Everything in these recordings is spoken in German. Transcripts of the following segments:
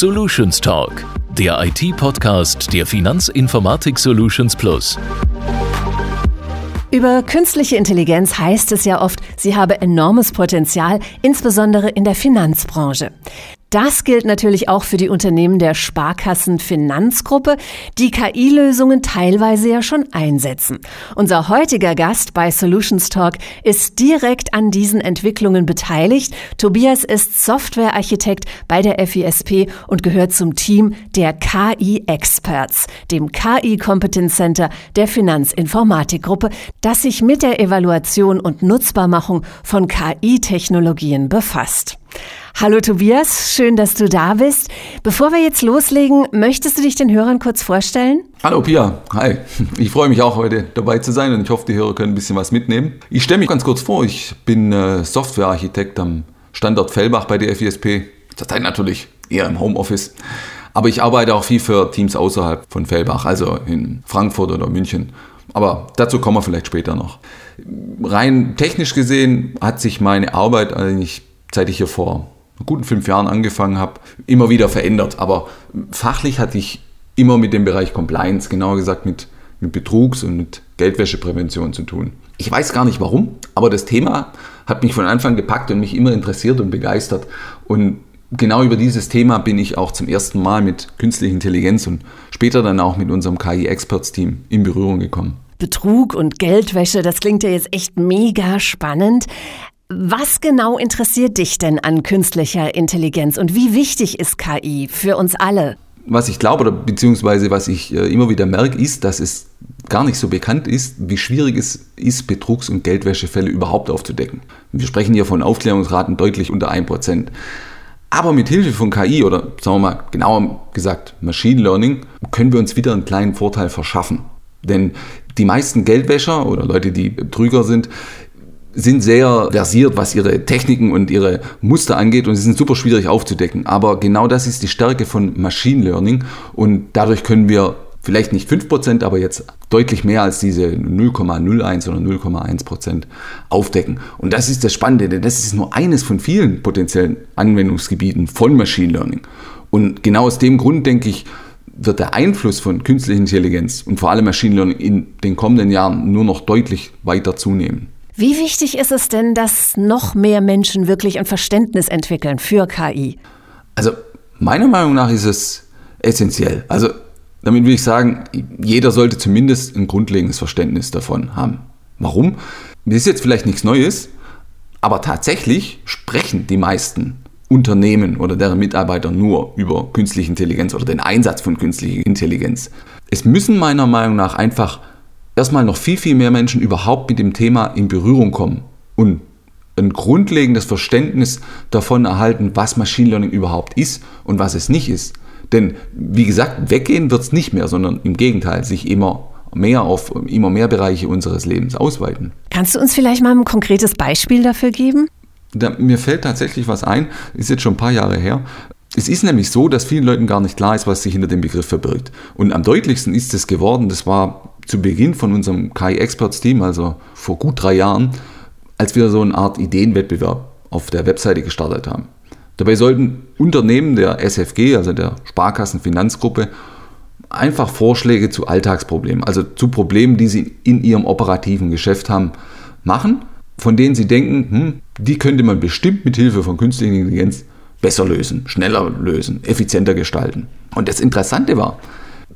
Solutions Talk, der IT-Podcast der Finanzinformatik Solutions Plus. Über künstliche Intelligenz heißt es ja oft, sie habe enormes Potenzial, insbesondere in der Finanzbranche. Das gilt natürlich auch für die Unternehmen der Sparkassen Finanzgruppe, die KI-Lösungen teilweise ja schon einsetzen. Unser heutiger Gast bei Solutions Talk ist direkt an diesen Entwicklungen beteiligt. Tobias ist Softwarearchitekt bei der FISP und gehört zum Team der KI Experts, dem KI Competence Center der Finanzinformatikgruppe, das sich mit der Evaluation und Nutzbarmachung von KI-Technologien befasst. Hallo Tobias, schön, dass du da bist. Bevor wir jetzt loslegen, möchtest du dich den Hörern kurz vorstellen? Hallo Pia, hi. Ich freue mich auch heute dabei zu sein und ich hoffe, die Hörer können ein bisschen was mitnehmen. Ich stelle mich ganz kurz vor, ich bin äh, Softwarearchitekt am Standort Fellbach bei der FISP. Zurzeit natürlich eher im Homeoffice. Aber ich arbeite auch viel für Teams außerhalb von Fellbach, also in Frankfurt oder München. Aber dazu kommen wir vielleicht später noch. Rein technisch gesehen hat sich meine Arbeit eigentlich, seit ich hier vor guten fünf Jahren angefangen habe, immer wieder verändert. Aber fachlich hatte ich immer mit dem Bereich Compliance, genauer gesagt mit, mit Betrugs- und mit Geldwäscheprävention zu tun. Ich weiß gar nicht warum, aber das Thema hat mich von Anfang gepackt und mich immer interessiert und begeistert. Und genau über dieses Thema bin ich auch zum ersten Mal mit künstlicher Intelligenz und später dann auch mit unserem KI-Experts-Team in Berührung gekommen. Betrug und Geldwäsche, das klingt ja jetzt echt mega spannend. Was genau interessiert dich denn an künstlicher Intelligenz und wie wichtig ist KI für uns alle? Was ich glaube oder beziehungsweise was ich äh, immer wieder merke, ist, dass es gar nicht so bekannt ist, wie schwierig es ist, Betrugs- und Geldwäschefälle überhaupt aufzudecken. Wir sprechen hier von Aufklärungsraten deutlich unter 1%. Aber mit Hilfe von KI oder sagen wir mal genauer gesagt Machine Learning können wir uns wieder einen kleinen Vorteil verschaffen. Denn die meisten Geldwäscher oder Leute, die Betrüger sind, sind sehr versiert, was ihre Techniken und ihre Muster angeht und sie sind super schwierig aufzudecken. Aber genau das ist die Stärke von Machine Learning und dadurch können wir vielleicht nicht 5%, aber jetzt deutlich mehr als diese 0,01 oder 0,1% aufdecken. Und das ist das Spannende, denn das ist nur eines von vielen potenziellen Anwendungsgebieten von Machine Learning. Und genau aus dem Grund denke ich, wird der Einfluss von künstlicher Intelligenz und vor allem Machine Learning in den kommenden Jahren nur noch deutlich weiter zunehmen. Wie wichtig ist es denn, dass noch mehr Menschen wirklich ein Verständnis entwickeln für KI? Also meiner Meinung nach ist es essentiell. Also damit will ich sagen, jeder sollte zumindest ein grundlegendes Verständnis davon haben. Warum? Das ist jetzt vielleicht nichts Neues, aber tatsächlich sprechen die meisten Unternehmen oder deren Mitarbeiter nur über künstliche Intelligenz oder den Einsatz von künstlicher Intelligenz. Es müssen meiner Meinung nach einfach erstmal noch viel, viel mehr Menschen überhaupt mit dem Thema in Berührung kommen und ein grundlegendes Verständnis davon erhalten, was Machine Learning überhaupt ist und was es nicht ist. Denn wie gesagt, weggehen wird es nicht mehr, sondern im Gegenteil, sich immer mehr auf immer mehr Bereiche unseres Lebens ausweiten. Kannst du uns vielleicht mal ein konkretes Beispiel dafür geben? Da, mir fällt tatsächlich was ein, ist jetzt schon ein paar Jahre her. Es ist nämlich so, dass vielen Leuten gar nicht klar ist, was sich hinter dem Begriff verbirgt. Und am deutlichsten ist es geworden, das war zu Beginn von unserem KI Experts Team, also vor gut drei Jahren, als wir so eine Art Ideenwettbewerb auf der Webseite gestartet haben. Dabei sollten Unternehmen der SFG, also der Sparkassenfinanzgruppe, einfach Vorschläge zu Alltagsproblemen, also zu Problemen, die sie in ihrem operativen Geschäft haben, machen, von denen sie denken, hm, die könnte man bestimmt mit Hilfe von künstlicher Intelligenz besser lösen, schneller lösen, effizienter gestalten. Und das Interessante war,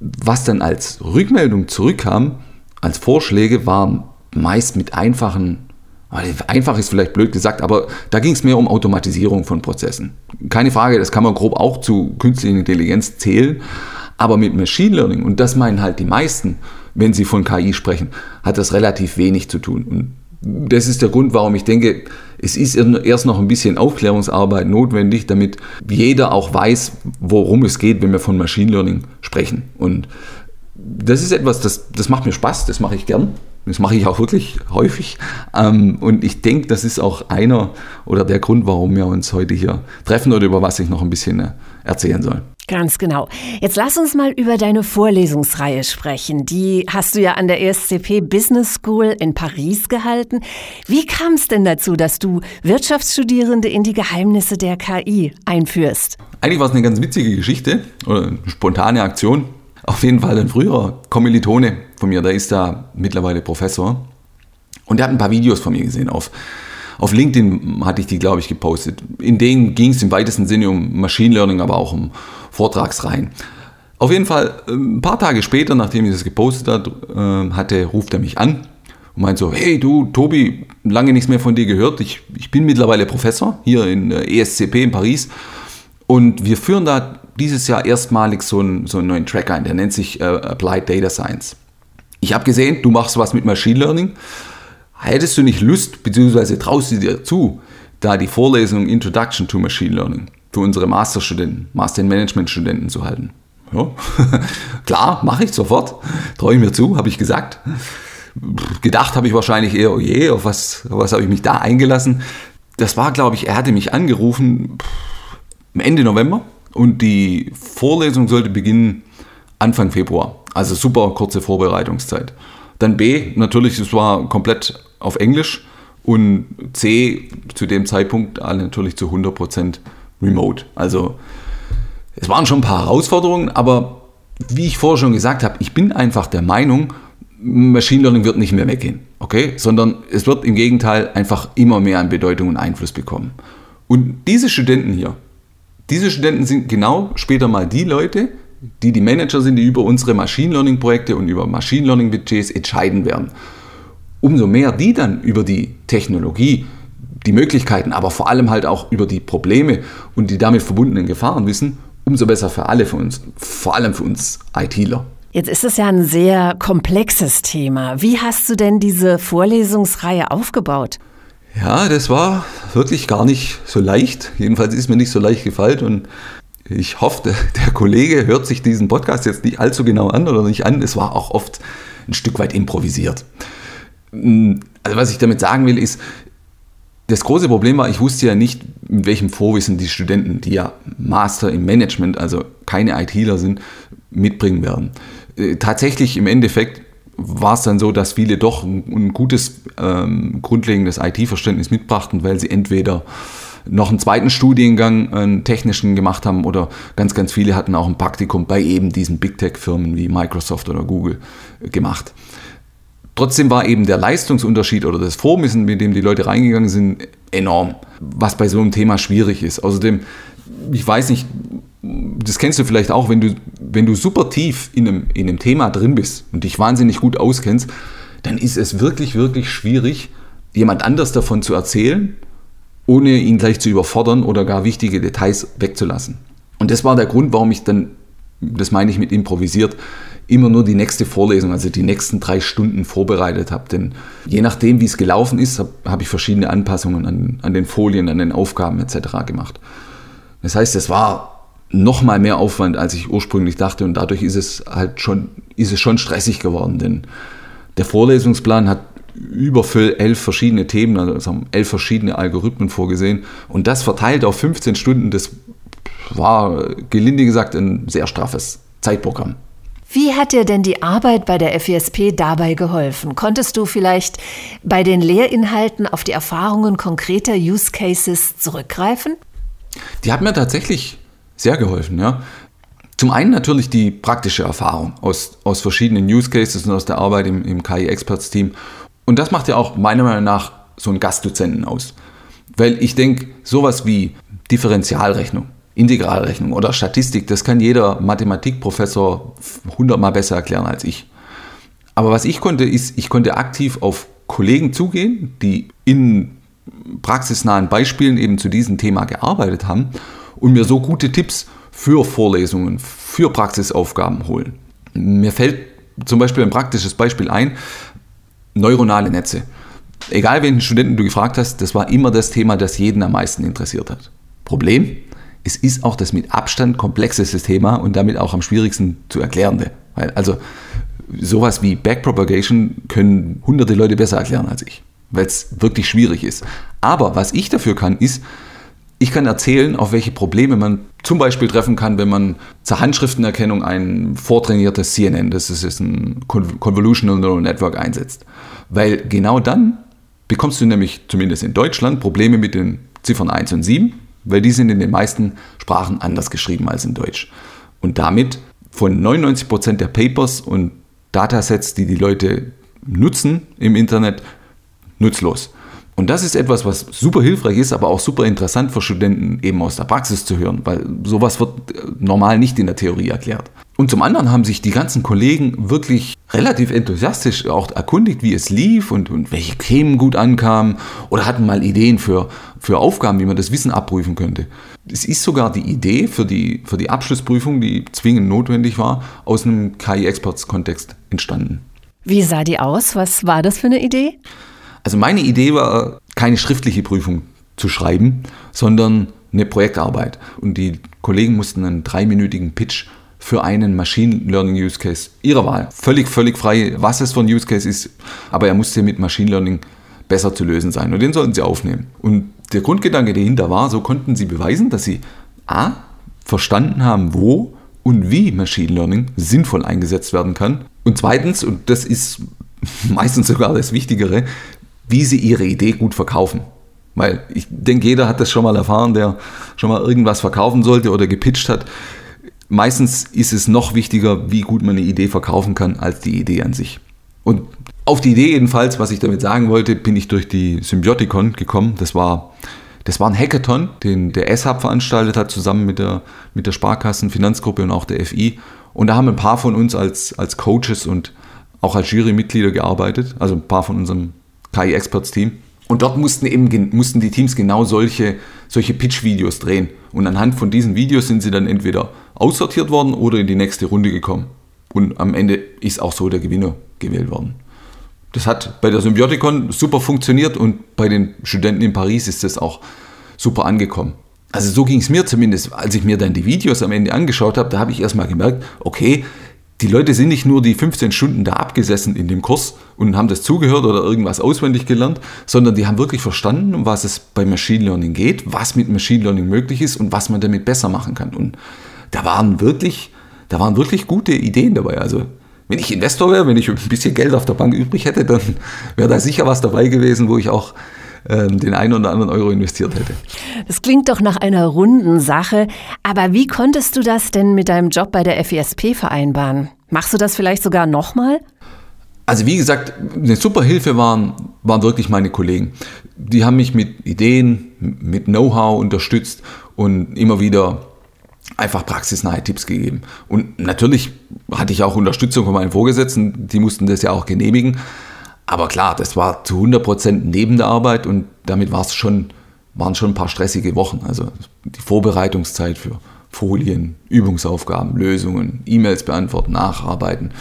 was dann als Rückmeldung zurückkam, als Vorschläge, waren meist mit einfachen, einfach ist vielleicht blöd gesagt, aber da ging es mehr um Automatisierung von Prozessen. Keine Frage, das kann man grob auch zu künstlicher Intelligenz zählen, aber mit Machine Learning, und das meinen halt die meisten, wenn sie von KI sprechen, hat das relativ wenig zu tun. Und das ist der Grund, warum ich denke, es ist erst noch ein bisschen Aufklärungsarbeit notwendig, damit jeder auch weiß, worum es geht, wenn wir von Machine Learning sprechen. Und das ist etwas, das, das macht mir Spaß, das mache ich gern. Das mache ich auch wirklich häufig. Ähm, und ich denke, das ist auch einer oder der Grund, warum wir uns heute hier treffen oder über was ich noch ein bisschen äh, erzählen soll. Ganz genau. Jetzt lass uns mal über deine Vorlesungsreihe sprechen. Die hast du ja an der ESCP Business School in Paris gehalten. Wie kam es denn dazu, dass du Wirtschaftsstudierende in die Geheimnisse der KI einführst? Eigentlich war es eine ganz witzige Geschichte oder eine spontane Aktion. Auf jeden Fall ein früherer Kommilitone von mir, der ist da mittlerweile Professor. Und der hat ein paar Videos von mir gesehen. Auf, auf LinkedIn hatte ich die, glaube ich, gepostet. In denen ging es im weitesten Sinne um Machine Learning, aber auch um Vortragsreihen. Auf jeden Fall, ein paar Tage später, nachdem ich das gepostet hat, äh, hatte, ruft er mich an und meint so, hey du, Tobi, lange nichts mehr von dir gehört. Ich, ich bin mittlerweile Professor hier in ESCP in Paris und wir führen da dieses Jahr erstmalig so einen, so einen neuen Track ein, der nennt sich äh, Applied Data Science. Ich habe gesehen, du machst was mit Machine Learning. Hättest du nicht Lust, beziehungsweise traust du dir zu, da die Vorlesung Introduction to Machine Learning für unsere Masterstudenten, Master in Management Studenten zu halten? Ja, klar, mache ich sofort. Traue ich mir zu, habe ich gesagt. Gedacht habe ich wahrscheinlich eher, oh je, auf was, auf was habe ich mich da eingelassen? Das war, glaube ich, er hatte mich angerufen, Ende November und die Vorlesung sollte beginnen Anfang Februar. Also super kurze Vorbereitungszeit. Dann B, natürlich, es war komplett auf Englisch und C, zu dem Zeitpunkt alle natürlich zu 100% remote. Also es waren schon ein paar Herausforderungen, aber wie ich vorher schon gesagt habe, ich bin einfach der Meinung, Machine Learning wird nicht mehr weggehen, okay? Sondern es wird im Gegenteil einfach immer mehr an Bedeutung und Einfluss bekommen. Und diese Studenten hier, diese Studenten sind genau später mal die Leute, die die Manager sind, die über unsere Machine Learning Projekte und über Machine Learning Budgets entscheiden werden. Umso mehr die dann über die Technologie, die Möglichkeiten, aber vor allem halt auch über die Probleme und die damit verbundenen Gefahren wissen, umso besser für alle von uns, vor allem für uns ITler. Jetzt ist es ja ein sehr komplexes Thema. Wie hast du denn diese Vorlesungsreihe aufgebaut? Ja, das war wirklich gar nicht so leicht. Jedenfalls ist mir nicht so leicht gefallen und ich hoffe, der, Kollege hört sich diesen Podcast jetzt nicht allzu genau an oder nicht an. Es war auch oft ein Stück weit improvisiert. Also was ich damit sagen will, ist, das große Problem war, ich wusste ja nicht, mit welchem Vorwissen die Studenten, die ja Master im Management, also keine ITler sind, mitbringen werden. Äh, tatsächlich im Endeffekt war es dann so, dass viele doch ein, gutes ähm, grundlegendes IT-Verständnis mitbrachten, weil sie entweder noch einen zweiten Studiengang, einen technischen gemacht haben oder ganz, ganz viele hatten auch ein Praktikum bei eben diesen Big Tech-Firmen wie Microsoft oder Google gemacht. Trotzdem war eben der Leistungsunterschied oder das Vorwissen, mit dem die Leute reingegangen sind, enorm, was bei so einem Thema schwierig ist. Außerdem, ich weiß nicht, das kennst du vielleicht auch, wenn du, wenn du super tief in einem, in einem Thema drin bist und dich wahnsinnig gut auskennst, dann ist es wirklich, wirklich schwierig, jemand anders davon zu erzählen, ohne ihn gleich zu überfordern oder gar wichtige Details wegzulassen. Und das war der Grund, warum ich dann, das meine ich mit improvisiert, immer nur die nächste Vorlesung, also die nächsten drei Stunden vorbereitet habe. Denn je nachdem, wie es gelaufen ist, habe hab ich verschiedene Anpassungen an, an den Folien, an den Aufgaben etc. gemacht. Das heißt, es war noch mal mehr Aufwand, als ich ursprünglich dachte und dadurch ist es halt schon, ist es schon stressig geworden, denn der Vorlesungsplan hat über elf verschiedene Themen, also elf verschiedene Algorithmen vorgesehen und das verteilt auf 15 Stunden, das war gelinde gesagt ein sehr straffes Zeitprogramm. Wie hat dir denn die Arbeit bei der FISP dabei geholfen? Konntest du vielleicht bei den Lehrinhalten auf die Erfahrungen konkreter Use Cases zurückgreifen? Die hat mir tatsächlich sehr geholfen, ja. Zum einen natürlich die praktische Erfahrung aus, aus verschiedenen Use Cases und aus der Arbeit im, im KI Experts Team. Und das macht ja auch meiner Meinung nach so einen Gastdozenten aus. Weil ich denke, sowas wie Differentialrechnung, Integralrechnung oder Statistik, das kann jeder Mathematikprofessor hundertmal besser erklären als ich. Aber was ich konnte, ist, ich konnte aktiv auf Kollegen zugehen, die in praxisnahen Beispielen eben zu diesem Thema gearbeitet haben und mir so gute Tipps für Vorlesungen, für Praxisaufgaben holen. Mir fällt zum Beispiel ein praktisches Beispiel ein, neuronale Netze. Egal welchen Studenten du gefragt hast, das war immer das Thema, das jeden am meisten interessiert hat. Problem, es ist auch das mit Abstand komplexeste Thema und damit auch am schwierigsten zu erklärende. Weil also sowas wie Backpropagation können hunderte Leute besser erklären als ich, weil es wirklich schwierig ist. Aber was ich dafür kann, ist, ich kann erzählen, auf welche Probleme man zum Beispiel treffen kann, wenn man zur Handschriftenerkennung ein vortrainiertes CNN, das ist ein Convolutional Neural Network, einsetzt. Weil genau dann bekommst du nämlich zumindest in Deutschland Probleme mit den Ziffern 1 und 7, weil die sind in den meisten Sprachen anders geschrieben als in Deutsch. Und damit von 99 Prozent der Papers und Datasets, die die Leute nutzen im Internet, nutzlos. Und das ist etwas, was super hilfreich ist, aber auch super interessant für Studenten eben aus der Praxis zu hören, weil sowas wird äh, normal nicht in der Theorie erklärt. Und zum anderen haben sich die ganzen Kollegen wirklich relativ enthusiastisch auch erkundigt, wie es lief und, und welche Themen gut ankamen oder hatten mal Ideen für, für Aufgaben, wie man das Wissen abprüfen könnte. Es ist sogar die Idee für die, für die Abschlussprüfung, die zwingend notwendig war, aus einem KI-Experts-Kontext entstanden. Wie sah die aus? Was war das für eine Idee? Also meine Idee war, keine schriftliche Prüfung zu schreiben, sondern eine Projektarbeit. Und die Kollegen mussten einen dreiminütigen Pitch für einen Machine Learning Use Case ihrer Wahl. Völlig, völlig frei, was es für ein Use Case ist, aber er musste mit Machine Learning besser zu lösen sein. Und den sollten sie aufnehmen. Und der Grundgedanke dahinter war, so konnten sie beweisen, dass sie A, verstanden haben, wo und wie Machine Learning sinnvoll eingesetzt werden kann. Und zweitens, und das ist meistens sogar das Wichtigere, wie sie ihre Idee gut verkaufen. Weil ich denke, jeder hat das schon mal erfahren, der schon mal irgendwas verkaufen sollte oder gepitcht hat. Meistens ist es noch wichtiger, wie gut man eine Idee verkaufen kann, als die Idee an sich. Und auf die Idee jedenfalls, was ich damit sagen wollte, bin ich durch die Symbioticon gekommen. Das war, das war ein Hackathon, den der S-Hub veranstaltet hat, zusammen mit der, mit der Sparkassen-Finanzgruppe und auch der FI. Und da haben ein paar von uns als, als Coaches und auch als Jurymitglieder gearbeitet, also ein paar von unserem KI-Experts-Team. Und dort mussten eben mussten die Teams genau solche, solche Pitch-Videos drehen. Und anhand von diesen Videos sind sie dann entweder aussortiert worden oder in die nächste Runde gekommen. Und am Ende ist auch so der Gewinner gewählt worden. Das hat bei der Symbioticon super funktioniert und bei den Studenten in Paris ist das auch super angekommen. Also so ging es mir zumindest, als ich mir dann die Videos am Ende angeschaut habe, da habe ich erstmal gemerkt, okay, die Leute sind nicht nur die 15 Stunden da abgesessen in dem Kurs und haben das zugehört oder irgendwas auswendig gelernt, sondern die haben wirklich verstanden, um was es bei Machine Learning geht, was mit Machine Learning möglich ist und was man damit besser machen kann. Und da waren wirklich, da waren wirklich gute Ideen dabei. Also wenn ich Investor wäre, wenn ich ein bisschen Geld auf der Bank übrig hätte, dann wäre da sicher was dabei gewesen, wo ich auch ähm, den einen oder anderen Euro investiert hätte. Das klingt doch nach einer runden Sache. Aber wie konntest du das denn mit deinem Job bei der FISP vereinbaren? Machst du das vielleicht sogar nochmal? Also wie gesagt, eine super Hilfe waren, waren wirklich meine Kollegen. Die haben mich mit Ideen, mit Know-how unterstützt und immer wieder einfach praxisnahe Tipps gegeben. Und natürlich hatte ich auch Unterstützung von meinen Vorgesetzten, die mussten das ja auch genehmigen. Aber klar, das war zu 100% neben der Arbeit und damit war es schon, waren schon ein paar stressige Wochen. Also die Vorbereitungszeit für Folien, Übungsaufgaben, Lösungen, E-Mails beantworten, nacharbeiten.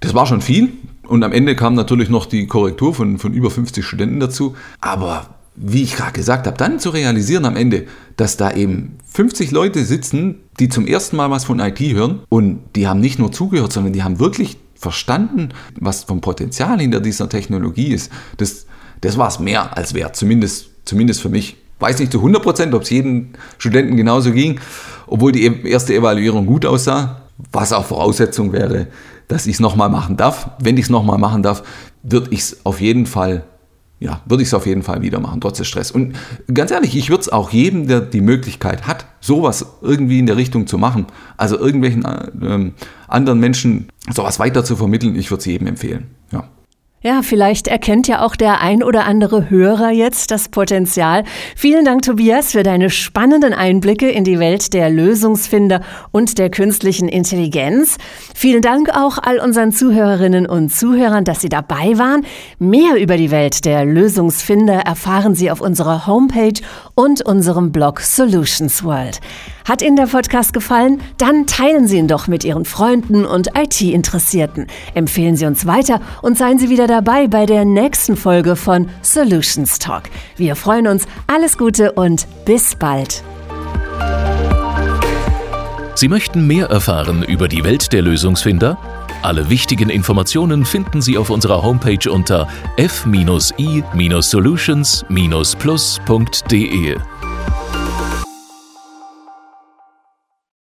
Das war schon viel. Und am Ende kam natürlich noch die Korrektur von, von über 50 Studenten dazu. Aber wie ich gerade gesagt habe, dann zu realisieren am Ende, dass da eben 50 Leute sitzen, die zum ersten Mal was von IT hören und die haben nicht nur zugehört, sondern die haben wirklich verstanden, was vom Potenzial hinter dieser Technologie ist, das, das war es mehr als wert, zumindest, zumindest für mich. Weiß nicht zu 100 Prozent, ob es jedem Studenten genauso ging, obwohl die e-, erste Evaluierung gut aussah, was auch Voraussetzung wäre, dass ich es nochmal machen darf. Wenn ich es nochmal machen darf, würde ich es auf jeden Fall ja, würde ich es auf jeden Fall wieder machen, trotz des Stress. Und ganz ehrlich, ich würde es auch jedem, der die Möglichkeit hat, sowas irgendwie in der Richtung zu machen, also irgendwelchen äh, anderen Menschen sowas weiter zu vermitteln, ich würde es jedem empfehlen. Ja. Vielleicht erkennt ja auch der ein oder andere Hörer jetzt das Potenzial. Vielen Dank, Tobias, für deine spannenden Einblicke in die Welt der Lösungsfinder und der künstlichen Intelligenz. Vielen Dank auch all unseren Zuhörerinnen und Zuhörern, dass Sie dabei waren. Mehr über die Welt der Lösungsfinder erfahren Sie auf unserer Homepage und unserem Blog Solutions World. Hat Ihnen der Podcast gefallen? Dann teilen Sie ihn doch mit Ihren Freunden und IT-Interessierten. Empfehlen Sie uns weiter und seien Sie wieder dabei bei der nächsten Folge von Solutions Talk. Wir freuen uns. Alles Gute und bis bald. Sie möchten mehr erfahren über die Welt der Lösungsfinder? Alle wichtigen Informationen finden Sie auf unserer Homepage unter f-i-solutions-plus.de.